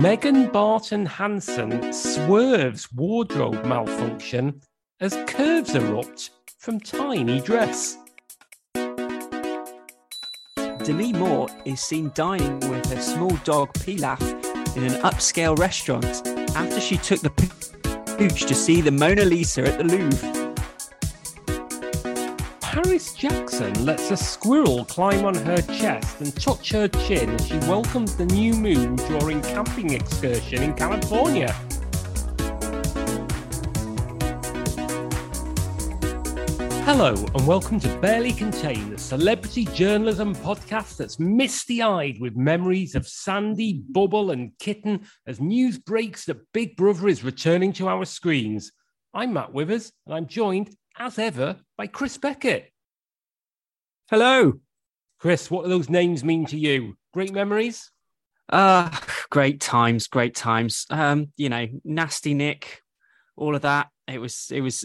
Megan Barton Hanson swerves wardrobe malfunction as curves erupt from tiny dress. Demi Moore is seen dining with her small dog Pilaf in an upscale restaurant after she took the pooch to see the Mona Lisa at the Louvre. Paris Jackson lets a squirrel climb on her chest and touch her chin as she welcomes the new moon during camping excursion in California. Hello, and welcome to Barely Contained, the celebrity journalism podcast that's misty eyed with memories of Sandy, Bubble, and Kitten as news breaks that Big Brother is returning to our screens. I'm Matt Withers, and I'm joined, as ever, by Chris Beckett. Hello. Chris, what do those names mean to you? Great memories? Uh, great times, great times. Um, you know, nasty Nick, all of that. It was it was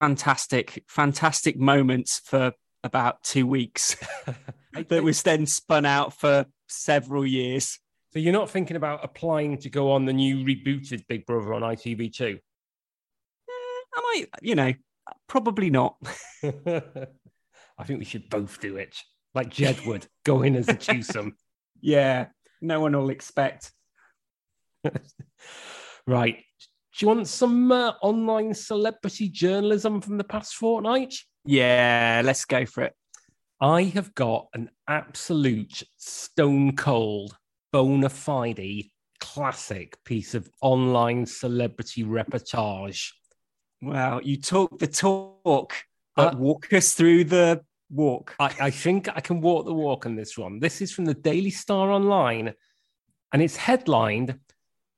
fantastic, fantastic moments for about two weeks. that was then spun out for several years. So you're not thinking about applying to go on the new rebooted Big Brother on ITV2? Eh, I might, you know, probably not. I think we should both do it. Like Jedward go in as a twosome. yeah, no one will expect. right. Do you want some uh, online celebrity journalism from the past fortnight? Yeah, let's go for it. I have got an absolute stone cold, bona fide, classic piece of online celebrity reportage. Wow, you talk the talk, but uh, walk us through the walk. I, I think I can walk the walk on this one. This is from the Daily Star Online, and it's headlined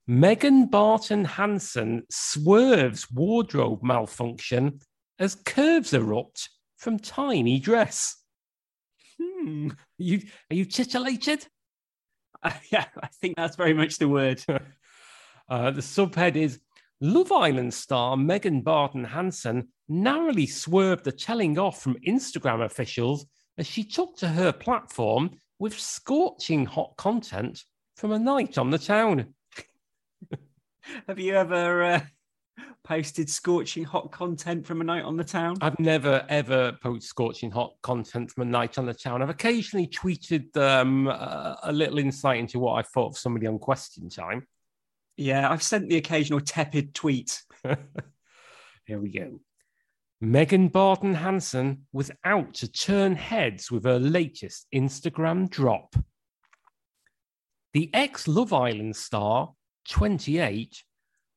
Megan Barton Hanson swerves wardrobe malfunction as curves erupt from tiny dress. Hmm. Are you are you titillated? Uh, yeah, I think that's very much the word. uh, the subhead is Love Island star Megan Barton Hanson narrowly swerved the telling off from Instagram officials as she took to her platform with scorching hot content from a night on the town. Have you ever uh, posted scorching hot content from a night on the town? I've never ever posted scorching hot content from a night on the town. I've occasionally tweeted um, a, a little insight into what I thought of somebody on Question Time. Yeah, I've sent the occasional tepid tweet. Here we go. Megan Barton Hanson was out to turn heads with her latest Instagram drop. The ex Love Island star 28,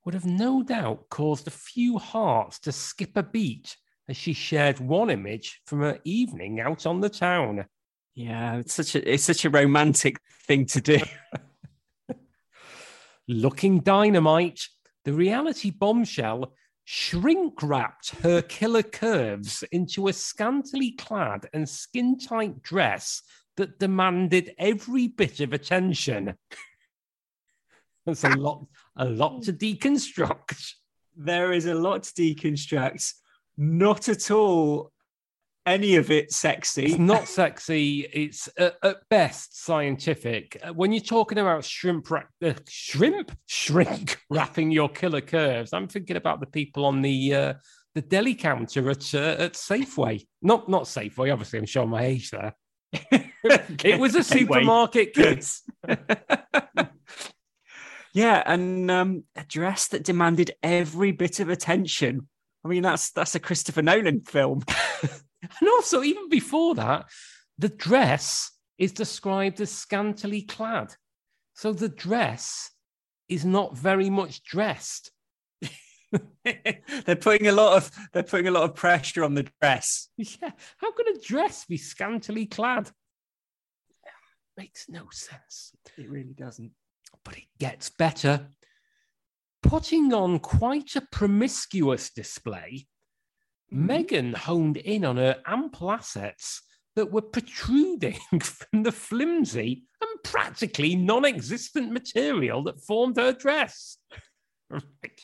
would have no doubt caused a few hearts to skip a beat as she shared one image from her evening out on the town. Yeah, it's such a it's such a romantic thing to do. Looking dynamite, the reality bombshell shrink wrapped her killer curves into a scantily clad and skin tight dress that demanded every bit of attention. That's a lot, a lot to deconstruct. There is a lot to deconstruct. Not at all any of it sexy. It's not sexy. It's uh, at best scientific. Uh, when you're talking about shrimp, ra- uh, shrimp, shrink wrapping your killer curves, I'm thinking about the people on the uh, the deli counter at uh, at Safeway. Not not Safeway. Obviously, I'm showing my age there. it was a supermarket, kids. Yeah, and um, a dress that demanded every bit of attention. I mean, that's that's a Christopher Nolan film. and also, even before that, the dress is described as scantily clad. So the dress is not very much dressed. they're putting a lot of they're putting a lot of pressure on the dress. Yeah, how can a dress be scantily clad? Makes no sense. It really doesn't but it gets better. Putting on quite a promiscuous display. Mm-hmm. Megan honed in on her ample assets that were protruding from the flimsy and practically non existent material that formed her dress. right.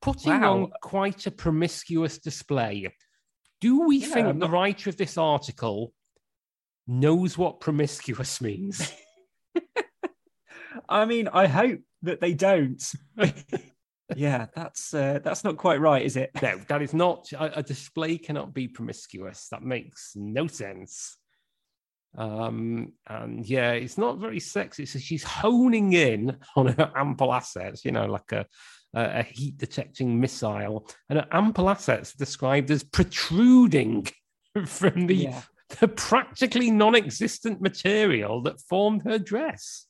Putting wow. on quite a promiscuous display. Do we yeah, think not... the writer of this article knows what promiscuous means? I mean, I hope that they don't. Yeah, that's uh, that's not quite right, is it? No, that is not a, a display cannot be promiscuous. That makes no sense. Um, and yeah, it's not very sexy. So she's honing in on her ample assets, you know, like a a heat detecting missile, and her ample assets described as protruding from the yeah. the practically non-existent material that formed her dress.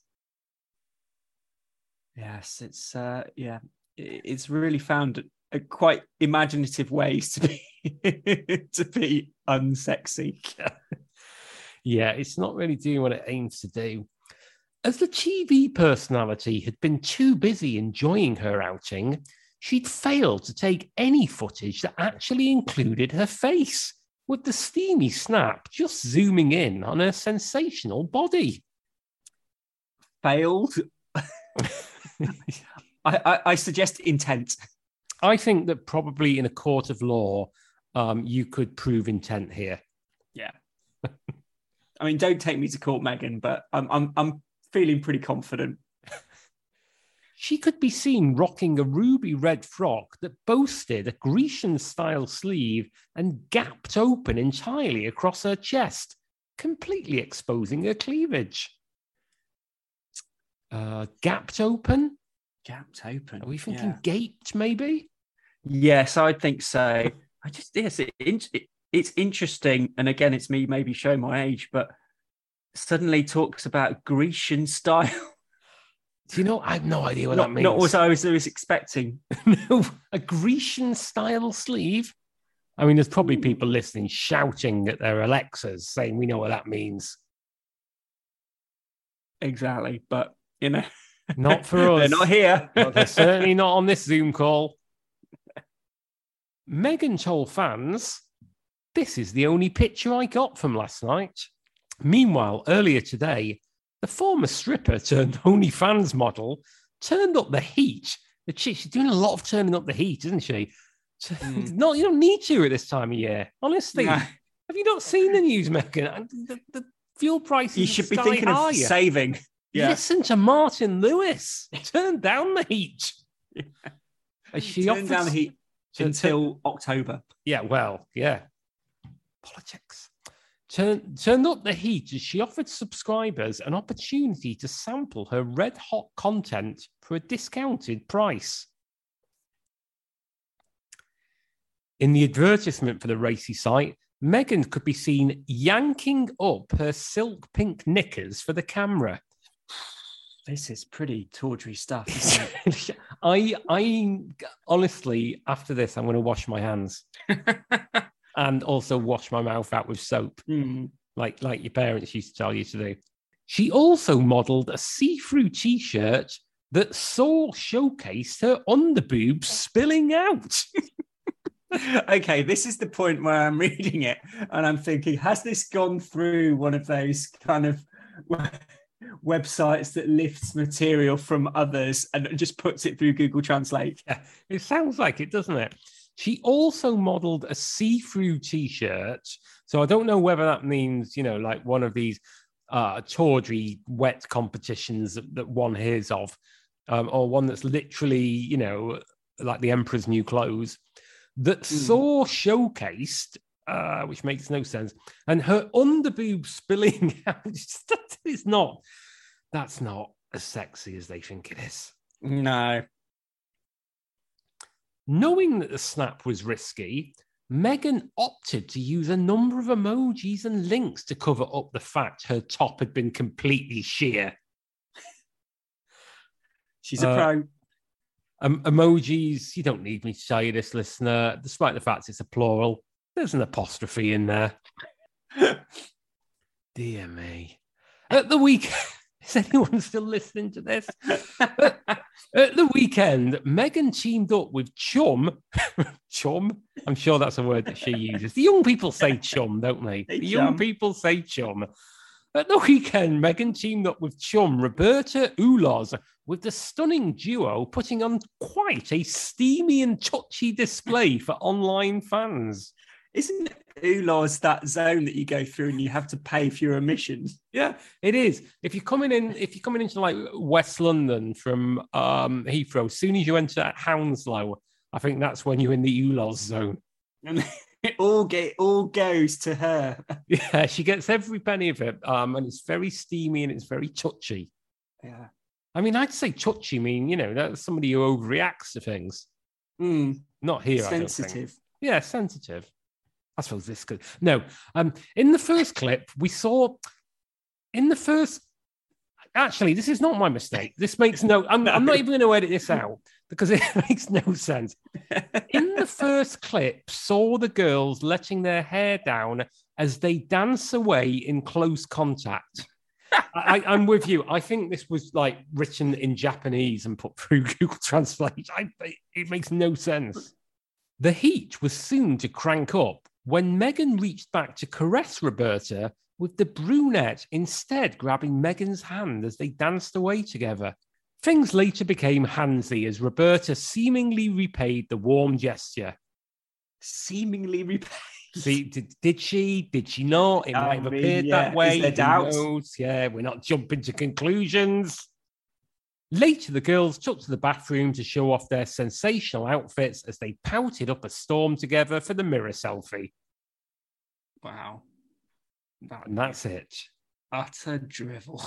Yes, it's uh, yeah, it's really found a quite imaginative ways to be to be unsexy. yeah, it's not really doing what it aims to do. As the TV personality had been too busy enjoying her outing, she'd failed to take any footage that actually included her face, with the steamy snap just zooming in on her sensational body. Failed? I, I, I, suggest intent. I think that probably in a court of law, um, you could prove intent here. Yeah. I mean, don't take me to court, Megan, but I'm I'm I'm feeling pretty confident. she could be seen rocking a ruby red frock that boasted a Grecian style sleeve and gapped open entirely across her chest, completely exposing her cleavage. Uh, gapped open? Gapped open. Are we thinking yeah. gaped, maybe? Yes, I think so. I just, yes, it, it, it's interesting. And again, it's me maybe showing my age, but suddenly talks about Grecian style. Do you know? I have no idea what not, that means. Not what I was, I was expecting. no, a Grecian style sleeve. I mean, there's probably hmm. people listening shouting at their Alexas saying, "We know what that means." Exactly, but you know, not for us. they're not here. they're certainly not on this Zoom call. Megan told fans, "This is the only picture I got from last night." Meanwhile, earlier today, the former stripper turned OnlyFans model turned up the heat. The she's doing a lot of turning up the heat, isn't she? Mm. no, you don't need to at this time of year. Honestly, have you not seen the news, Megan? The, the fuel prices. You should be thinking higher. of saving. Yeah. Listen to Martin Lewis. Turn down the heat. Yeah. She Turn down the heat until October. Yeah, well, yeah. Politics. Turn, turned up the heat as she offered subscribers an opportunity to sample her red hot content for a discounted price. In the advertisement for the racy site, Megan could be seen yanking up her silk pink knickers for the camera. This is pretty tawdry stuff. I, I honestly, after this, I'm going to wash my hands. and also wash my mouth out with soap, mm. like like your parents used to tell you to do. She also modelled a see-through T-shirt that saw showcased her underboobs spilling out. okay, this is the point where I'm reading it and I'm thinking, has this gone through one of those kind of websites that lifts material from others and just puts it through Google Translate? Yeah, it sounds like it, doesn't it? She also modeled a see through t shirt. So I don't know whether that means, you know, like one of these uh, tawdry wet competitions that, that one hears of, um, or one that's literally, you know, like the Emperor's New Clothes, that mm. saw showcased, uh, which makes no sense, and her underboob spilling out. It's not, that's not as sexy as they think it is. No, Knowing that the snap was risky, Megan opted to use a number of emojis and links to cover up the fact her top had been completely sheer. She's a uh, pro. Um, emojis, you don't need me to tell you this, listener, despite the fact it's a plural, there's an apostrophe in there. Dear me. At the weekend. Is anyone still listening to this? at, the weekend, Megan teamed up with Chum. chum? I'm sure that's a word that she uses. The young people say chum, don't they? Hey, the chum. young people say chum. At the weekend, Megan teamed up with chum Roberta Ulos with the stunning duo putting on quite a steamy and touchy display for online fans. Isn't ULEZ that zone that you go through and you have to pay for your emissions? Yeah, it is. If you're coming in, if you're coming into like West London from um, Heathrow, as soon as you enter Hounslow, I think that's when you're in the ULEZ zone. And it all get all goes to her. Yeah, she gets every penny of it, um, and it's very steamy and it's very touchy. Yeah. I mean, I'd say touchy. mean, you know, that's somebody who overreacts to things. Mm, Not here. I don't think. sensitive. Yeah, sensitive. I suppose this could. No, um, in the first clip, we saw in the first. Actually, this is not my mistake. This makes no. I'm, I'm not even going to edit this out because it makes no sense. In the first clip, saw the girls letting their hair down as they dance away in close contact. I, I'm with you. I think this was like written in Japanese and put through Google Translate. I, it makes no sense. The heat was soon to crank up when Megan reached back to caress Roberta with the brunette instead grabbing Megan's hand as they danced away together. Things later became handsy as Roberta seemingly repaid the warm gesture. Seemingly repaid. See, did, did she? Did she not? It I might have mean, appeared yeah. that way. Is there doubt? Yeah, we're not jumping to conclusions. Later, the girls took to the bathroom to show off their sensational outfits as they pouted up a storm together for the mirror selfie. Wow. That And that's it. utter drivel.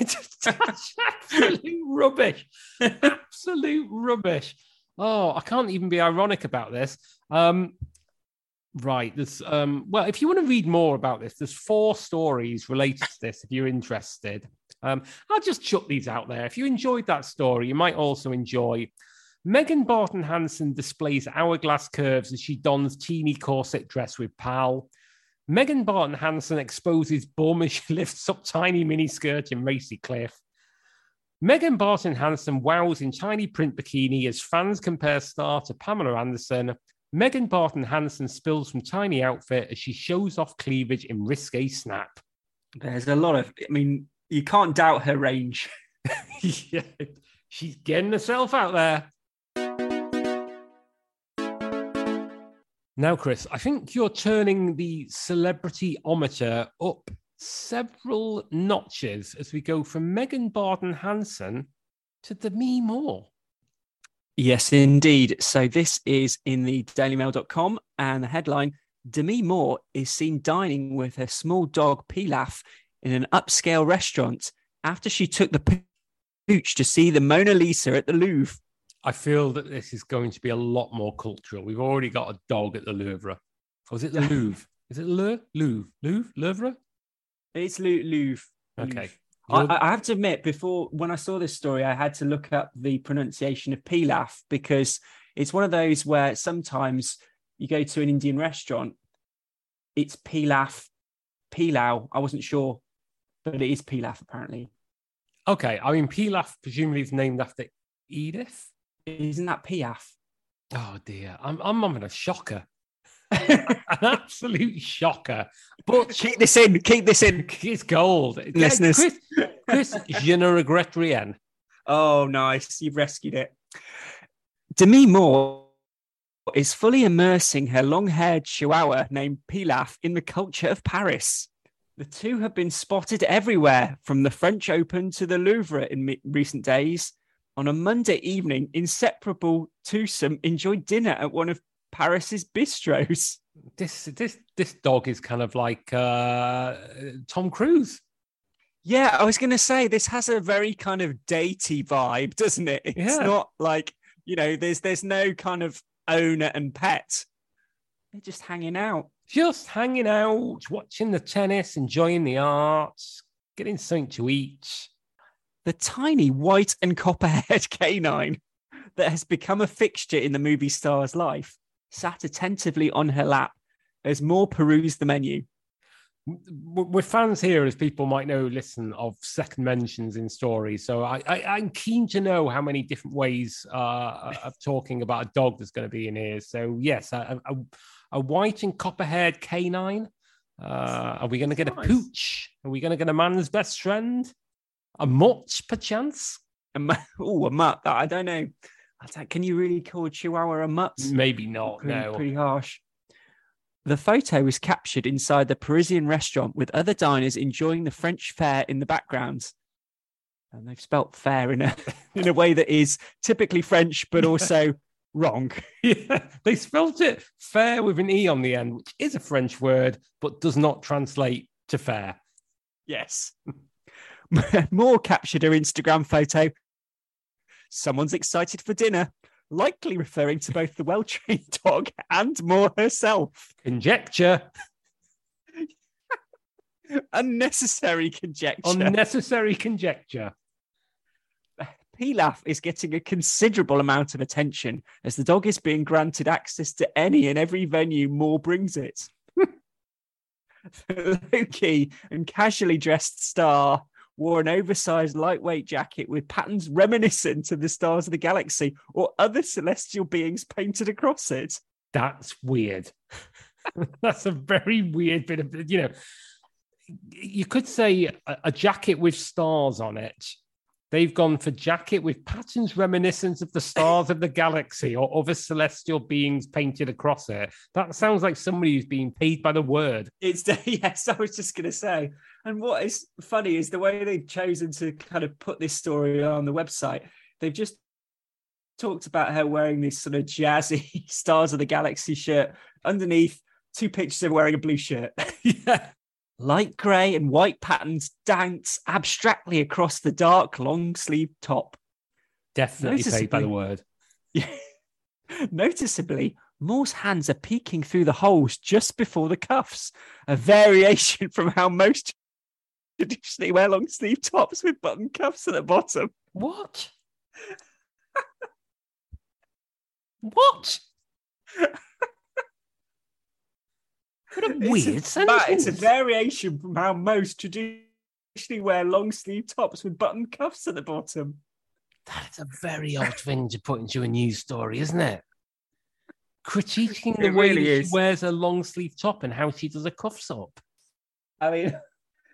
Just absolute rubbish. Absolute rubbish. Oh, I can't even be ironic about this. Um, right. There's um, well, if you want to read more about this, there's four stories related to this if you're interested. Um, I'll just chuck these out there. If you enjoyed that story, you might also enjoy Megan Barton Hanson displays hourglass curves as she dons teeny corset dress with pal. Megan Barton Hanson exposes bum as she lifts up tiny mini skirt in racy cliff. Megan Barton Hanson wows in tiny print bikini as fans compare star to Pamela Anderson. Megan Barton Hanson spills from tiny outfit as she shows off cleavage in risque snap. There's a lot of, I mean, you can't doubt her range. yeah, she's getting herself out there. Now, Chris, I think you're turning the celebrity-ometer up several notches as we go from Megan Barton Hanson to Demi Moore. Yes, indeed. So this is in the dailymail.com and the headline Demi Moore is seen dining with her small dog Pilaf in an upscale restaurant after she took the pooch to see the Mona Lisa at the Louvre. I feel that this is going to be a lot more cultural. We've already got a dog at the Louvre. Or is it the Louvre? Is it Le Louvre? Louvre? Louvre? It's Lou- Louvre. Okay. I, I have to admit, before when I saw this story, I had to look up the pronunciation of pilaf because it's one of those where sometimes you go to an Indian restaurant, it's pilaf, pilau. I wasn't sure, but it is pilaf apparently. okay. I mean, Pilaf presumably is named after Edith. Isn't that piaf? Oh dear, I'm I'm having a shocker, an absolute shocker. But keep this in. Keep this in. it's gold, Listeners. Chris, Chris, je ne regrette rien. Oh, nice. You've rescued it. Demi Moore is fully immersing her long haired chihuahua named Pilaf in the culture of Paris. The two have been spotted everywhere, from the French Open to the Louvre in me- recent days. On a Monday evening, inseparable twosome enjoyed dinner at one of Paris's bistros. This this this dog is kind of like uh, Tom Cruise. Yeah, I was going to say this has a very kind of datey vibe, doesn't it? It's Yeah. not like you know, there's there's no kind of owner and pet. They're just hanging out. Just hanging out, watching the tennis, enjoying the arts, getting something to eat. The tiny white and copper-haired canine that has become a fixture in the movie star's life sat attentively on her lap as Moore perused the menu. We're fans here, as people might know, listen, of second mentions in stories. So I, I, I'm keen to know how many different ways uh, of talking about a dog there's going to be in here. So, yes, a, a, a white and copper haired canine. Uh, are we going to get Nice. a pooch? Are we going to get a man's best friend? A mutt, perchance? Oh, a mutt. I don't know. I don't, can you really call a chihuahua a mutt? Maybe not. pretty, no. pretty harsh. The photo was captured inside the Parisian restaurant with other diners enjoying the French fare in the background. And they've spelt fair in a in a way that is typically French, but also wrong. Yeah, they spelt it fair with an E on the end, which is a French word, but does not translate to fair. Yes. Moore captured her Instagram photo. Someone's excited for dinner, likely referring to both the well trained dog and Moore herself. Conjecture. Unnecessary conjecture. Unnecessary conjecture. Pilaf is getting a considerable amount of attention as the dog is being granted access to any and every venue Moore brings it. Loki and casually dressed star wore an oversized lightweight jacket with patterns reminiscent of the stars of the galaxy or other celestial beings painted across it. That's weird. That's a very weird bit of, you know, you could say a, a jacket with stars on it. They've gone for jacket with patterns reminiscent of the stars of the galaxy or other celestial beings painted across it. That sounds like somebody who's being paid by the word. It's yes, I was just going to say. And what is funny is the way they've chosen to kind of put this story on the website. They've just talked about her wearing this sort of jazzy Stars of the Galaxy shirt underneath two pictures of wearing a blue shirt. yeah. Light grey and white patterns dance abstractly across the dark long sleeve top. Definitely paid by the word. Noticeably, Moore's hands are peeking through the holes just before the cuffs, a variation from how most traditionally wear long sleeve tops with button cuffs at the bottom. What? what? What a weird it's a, but it's a variation from how most traditionally wear long sleeve tops with button cuffs at the bottom. That's a very odd thing to put into a news story, isn't it? Critiquing the way really she wears a long sleeve top and how she does a cuffs up. I mean,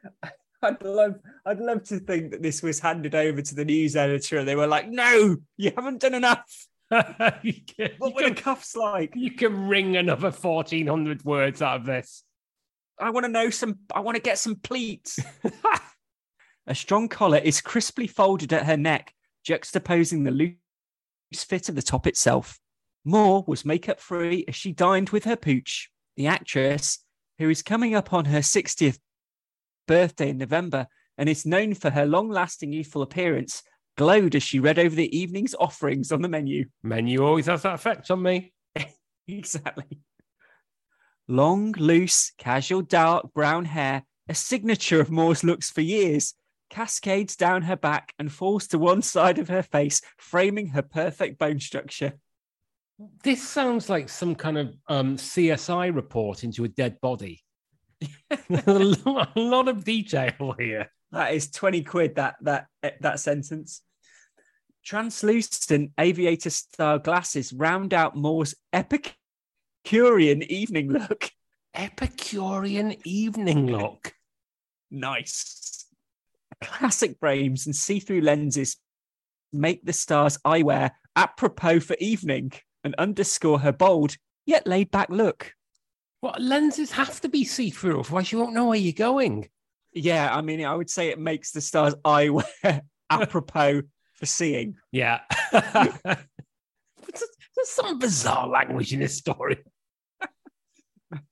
I'd love, I'd love to think that this was handed over to the news editor, and they were like, "No, you haven't done enough." can, what were the cuffs like? You can wring another 1400 words out of this. I want to know some, I want to get some pleats. a strong collar is crisply folded at her neck, juxtaposing the loose fit of the top itself. Moore was makeup free as she dined with her pooch, the actress, who is coming up on her 60th birthday in November and is known for her long lasting youthful appearance glowed as she read over the evening's offerings on the menu. Menu always has that effect on me. exactly. Long, loose, casual dark brown hair, a signature of Moore's looks for years, cascades down her back and falls to one side of her face, framing her perfect bone structure. This sounds like some kind of um, CSI report into a dead body. a, lot, of detail here. That is 20 quid, that that that sentence. Translucent aviator style glasses round out Moore's Epicurean evening look. Epicurean evening look. nice. Classic frames and see through lenses make the star's eyewear apropos for evening and underscore her bold yet laid back look. What lenses have to be see through, otherwise you won't know where you're going. Yeah, I mean, I would say it makes the star's eyewear apropos for seeing. Yeah. There's some bizarre language in this story.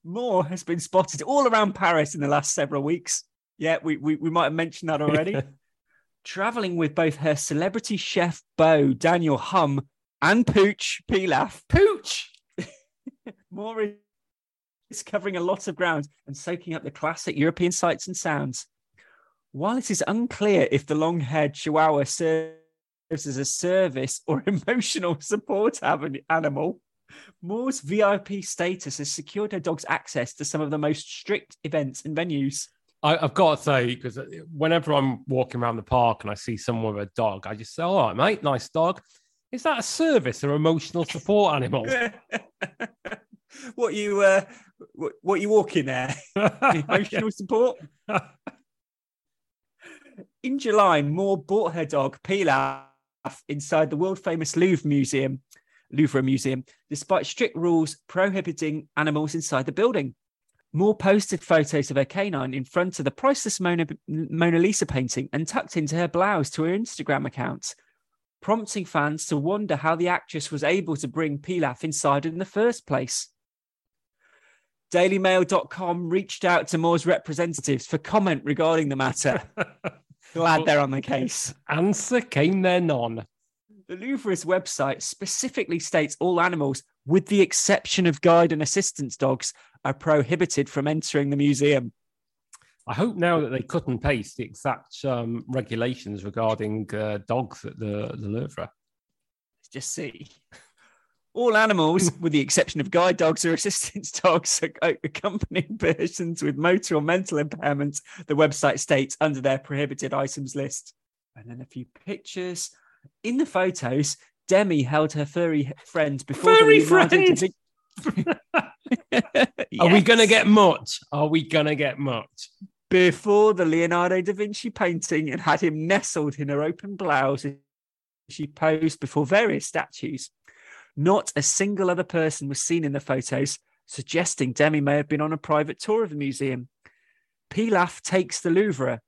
Moore has been spotted all around Paris in the last several weeks. Yeah, we, we, we might have mentioned that already. Traveling with both her celebrity chef beau, Daniel Humm, and Pooch Pilaf. Pooch! Moore is covering a lot of ground and soaking up the classic European sights and sounds. While it is unclear if the long haired Chihuahua serves as a service or emotional support animal, Moore's VIP status has secured her dog's access to some of the most strict events and venues. I, have got to say, because whenever I'm walking around the park and I see someone with a dog, I just say, All right, mate, nice dog. Is that a service or emotional support animal? what you uh, what, what you walking there? emotional support. In July, Moore bought her dog Pilaf inside the world famous Louvre Museum Louvre Museum, despite strict rules prohibiting animals inside the building. Moore posted photos of her canine in front of the priceless Mona, Mona Lisa painting and tucked into her blouse to her Instagram account, prompting fans to wonder how the actress was able to bring Pilaf inside in the first place. DailyMail.com reached out to Moore's representatives for comment regarding the matter. Glad they're on the case. Answer came there none. The Louvre's website specifically states all animals, with the exception of guide and assistance dogs, are prohibited from entering the museum. I hope now that they cut and paste the exact um, regulations regarding uh, dogs at the, the Louvre. Let's just see. All animals, with the exception of guide dogs or assistance dogs, accompanying persons with motor or mental impairments, the website states under their prohibited items list. And then a few pictures. In the photos, Demi held her furry friend before furry the friend. yes. Are we going to get much? Are we going to get much? Before the Leonardo da Vinci painting and had him nestled in her open blouse she posed before various statues. Not a single other person was seen in the photos, suggesting Demi may have been on a private tour of the museum. Pilaf takes the Louvre,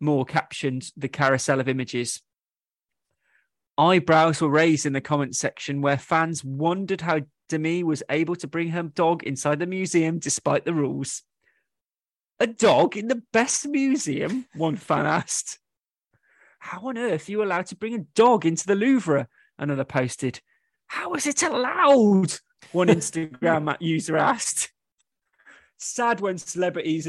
Moore captioned the carousel of images. Eyebrows were raised in the comments section where fans wondered how Demi was able to bring her dog inside the museum despite the rules. A dog in the best museum? One fan asked. How on earth are you allowed to bring a dog into the Louvre? Another posted. How is it allowed? One Instagram user asked. Sad when celebrities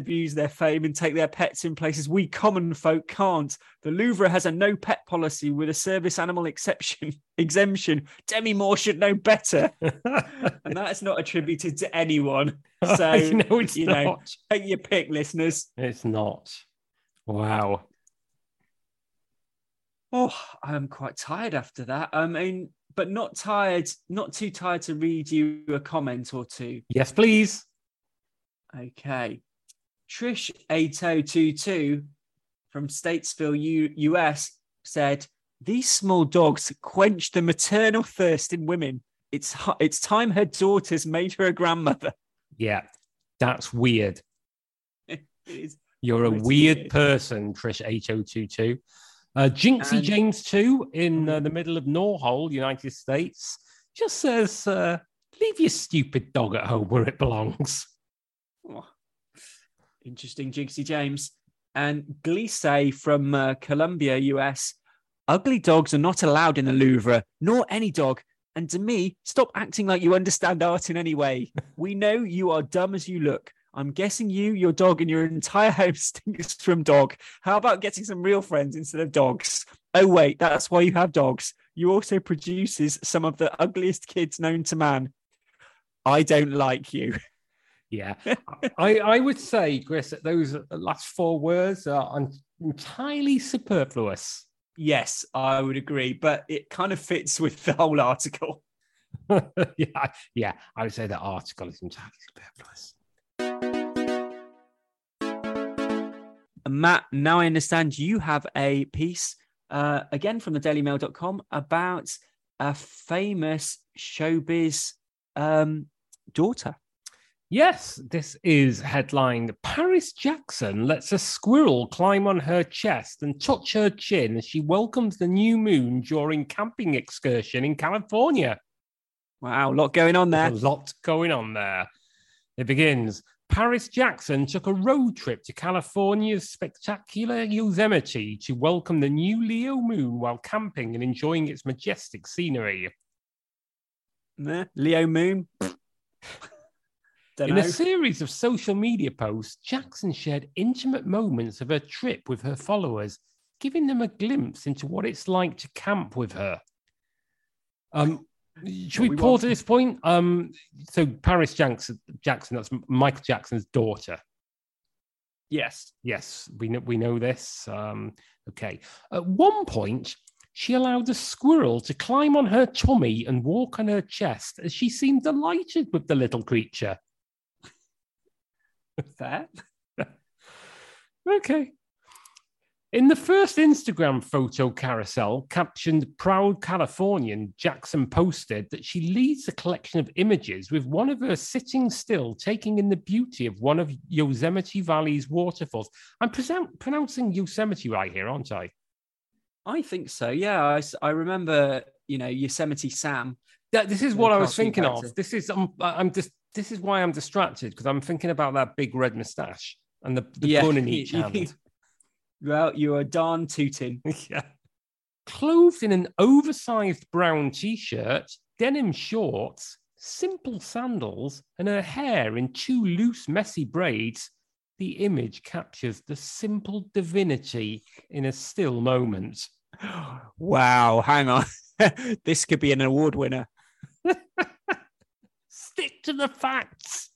abuse their fame and take their pets in places we common folk can't. The Louvre has a no pet policy with a service animal exception exemption. Demi Moore should know better, and that's not attributed to anyone. So no, you not. know, take your pick, listeners. It's not. Wow. Oh, I'm quite tired after that. I mean, but not tired, not too tired to read you a comment or two. Yes, please. Okay. Trish8022 from Statesville, U- US said, These small dogs quench the maternal thirst in women. It's, it's time her daughters made her a grandmother. Yeah, that's weird. it is You're a weird, weird. person, Trish H022. Uh, Jinxie And- James 2 in uh, the middle of Norhole, United States, just says, uh, Leave your stupid dog at home where it belongs. Oh, interesting, Jinxie James. And Glisse from uh, Columbia, US. Ugly dogs are not allowed in the Louvre, nor any dog. And to me, stop acting like you understand art in any way. We know you are dumb as you look. I'm guessing you, your dog, and your entire home stinks from dog. How about getting some real friends instead of dogs? Oh, wait, that's why you have dogs. You also produces some of the ugliest kids known to man. I don't like you. Yeah, I, I would say, Chris, that those last four words are entirely superfluous. Yes, I would agree, but it kind of fits with the whole article. yeah, yeah, I would say that article is entirely superfluous. Matt, now I understand you have a piece uh, again from the dailymail.com about a famous showbiz um, daughter. Yes, this is headlined Paris Jackson lets a squirrel climb on her chest and touch her chin as she welcomes the new moon during camping excursion in California. Wow, a lot going on there. There's a lot going on there. It begins. Paris Jackson took a road trip to California's spectacular Yosemite to welcome the new Leo moon while camping and enjoying its majestic scenery. Meh, Leo Moon. In know. a series of social media posts, Jackson shared intimate moments of her trip with her followers, giving them a glimpse into what it's like to camp with her. Um, should we, we pause want- at this point? Um, so Paris Jackson, Jackson, that's Michael Jackson's daughter. Yes. Yes, we know we know this. Um, okay. At one point, she allowed a squirrel to climb on her tummy and walk on her chest as she seemed delighted with the little creature. Fair. Okay. In the first Instagram photo carousel captioned Proud Californian, Jackson posted that she leads a collection of images with one of her sitting still, taking in the beauty of one of Yosemite Valley's waterfalls. I'm present- pronouncing Yosemite right here, aren't I? I think so. Yeah, I remember, you know, Yosemite Sam. This is what I was thinking character. of. This is um, I'm, I'm just this is why I'm distracted because I'm thinking about that big red moustache and the, the Yeah. in each hand. Well, you are darn tooting. yeah. Clothed in an oversized brown t-shirt, denim shorts, simple sandals, and her hair in two loose, messy braids, the image captures the simple divinity in a still moment. Wow, hang on. this could be an award winner. Stick to the facts.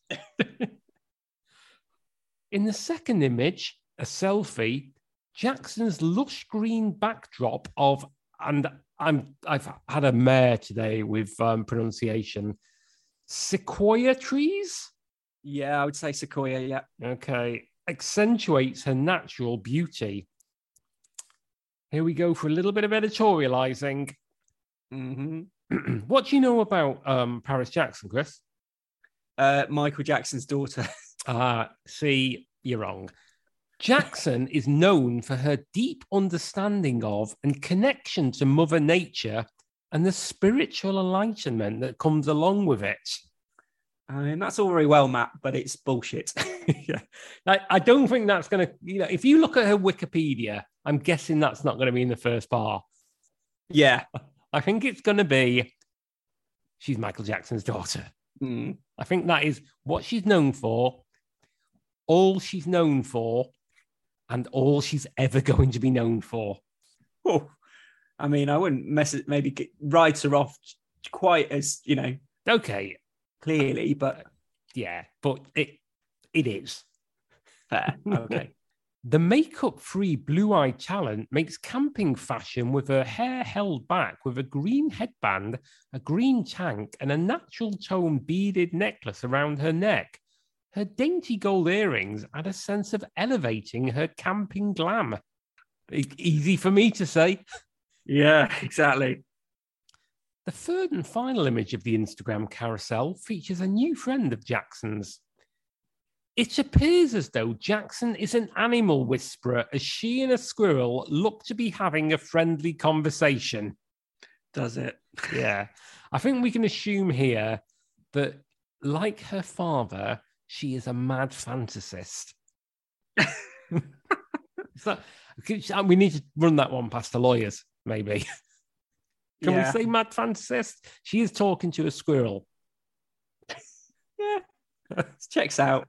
In the second image, a selfie, Jackson's lush green backdrop of, and I'm I've had a mare today with um, pronunciation, sequoia trees. Yeah, I would say Sequoia. Yeah. Okay, accentuates her natural beauty. Here we go for a little bit of editorializing. hmm what do you know about um, Paris Jackson, Chris? Uh, Michael Jackson's daughter. Ah, see, you're wrong. Jackson is known for her deep understanding of and connection to Mother Nature and the spiritual enlightenment that comes along with it. I mean, that's all very well, Matt, but it's bullshit. yeah. I, I don't think that's going to, you know, if you look at her Wikipedia, I'm guessing that's not going to be in the first bar. yeah. I think it's going to be she's Michael Jackson's daughter. Mm. I think that is what she's known for, all she's known for, and all she's ever going to be known for. Oh, I mean, I wouldn't mess it, maybe get, write her off quite as, you know, Okay, clearly, uh, but yeah, but it it is. fair. Okay. The makeup free blue eyed talent makes camping fashion with her hair held back with a green headband, a green tank, and a natural tone beaded necklace around her neck. Her dainty gold earrings add a sense of elevating her camping glam. E- Easy for me to say. yeah, exactly. The third and final image of the Instagram carousel features a new friend of Jackson's. It appears as though Jackson is an animal whisperer as she and a squirrel look to be having a friendly conversation. Does it? Yeah. I think we can assume here that, like her father, she is a mad fantasist. so, we need to run that one past the lawyers, maybe. Can Yeah. we say mad fantasist? She is talking to a squirrel. Yeah. Checks out.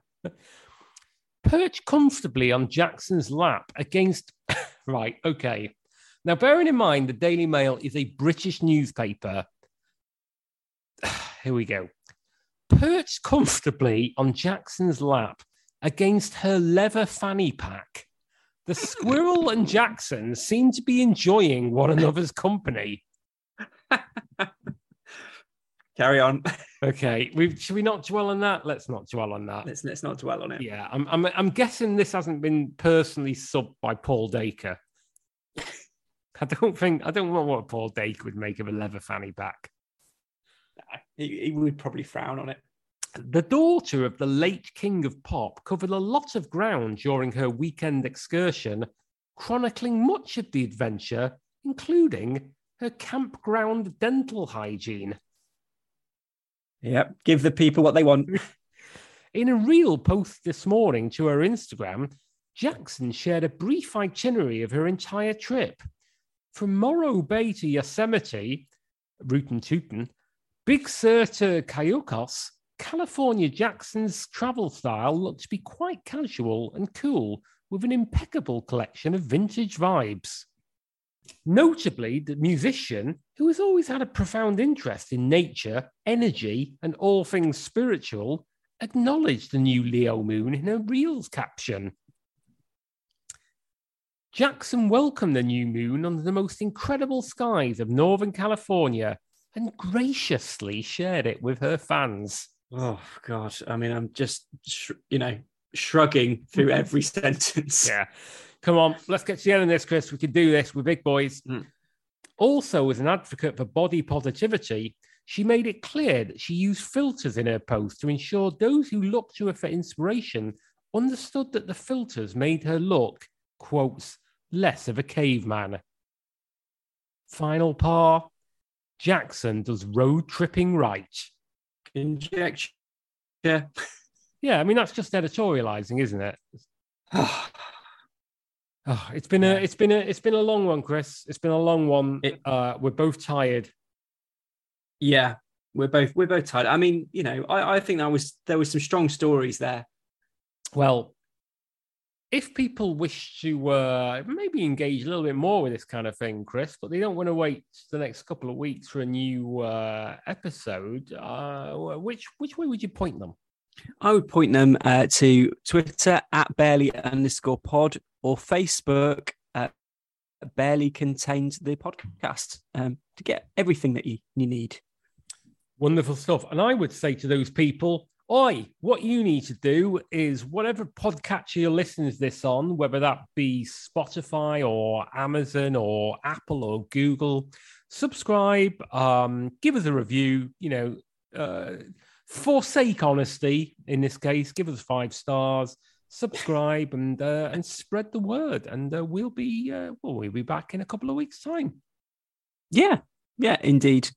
Perch comfortably on Jackson's lap against. right, okay. Now, bearing in mind, the Daily Mail is a British newspaper. Here we go. Perched comfortably on Jackson's lap against her leather fanny pack. The squirrel and Jackson seem to be enjoying one another's company. Carry on. Okay, we should we not dwell on that? Let's not dwell on that. Let's let's not dwell on it. Yeah, I'm, I'm, I'm guessing this hasn't been personally subbed by Paul Dacre. I don't think I don't know what Paul Dacre would make of a leather fanny pack. He, he would probably frown on it. The daughter of the late king of pop covered a lot of ground during her weekend excursion, chronicling much of the adventure, including her campground dental hygiene. Yep. Give the people what they want. In a real post this morning to her Instagram, Jackson shared a brief itinerary of her entire trip. From Morro Bay to Yosemite, Rootin' Tootin', Big Sur to Cayucos, California Jackson's travel style looked to be quite casual and cool, with an impeccable collection of vintage vibes. Notably, the musician, who has always had a profound interest in nature, energy, and all things spiritual, acknowledged the new Leo moon in her Reels caption. Jackson welcomed the new moon under the most incredible skies of Northern California and graciously shared it with her fans. Oh God. I mean, I'm just sh- you know shrugging through every sentence. Yeah. Come on, let's get to the end of this, Chris. We can do this. We're big boys. Mm. Also, as an advocate for body positivity, she made it clear that she used filters in her post to ensure those who looked to her for inspiration understood that the filters made her look, quotes, less of a caveman. Final par Jackson does road tripping right. Injection. Yeah. Yeah, I mean that's just editorializing, isn't it? Oh, it's been a it's been a it's been a long one, Chris. It's been a long one. It- uh, we're both tired. yeah. We're both we're both tired. I mean, you know, I, I think that was there was some strong stories there. Well, if people wish to uh, maybe engage a little bit more with this kind of thing, Chris, but they don't want to wait the next couple of weeks for a new uh, episode, uh, which which way would you point them? I would point them uh, to Twitter at barely underscore pod or Facebook at barely contained the podcast um, to get everything that you, you need. Wonderful stuff. And I would say to those people, Oi, what you need to do is whatever podcatcher you're listening to this on, whether that be Spotify or Amazon or Apple or Google, subscribe, um, give us a review, you know, uh, forsake honesty in this case, give us five stars, subscribe and uh, and spread the word. And uh, we'll be uh, well, we'll be back in a couple of weeks' time. Yeah, yeah, indeed.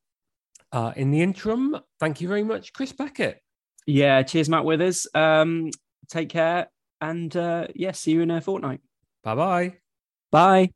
Uh, in the interim, thank you very much, Chris Beckett. Yeah, cheers, Matt Withers. Um, take care, and uh, yeah, see you in a fortnight. Bye bye. Bye.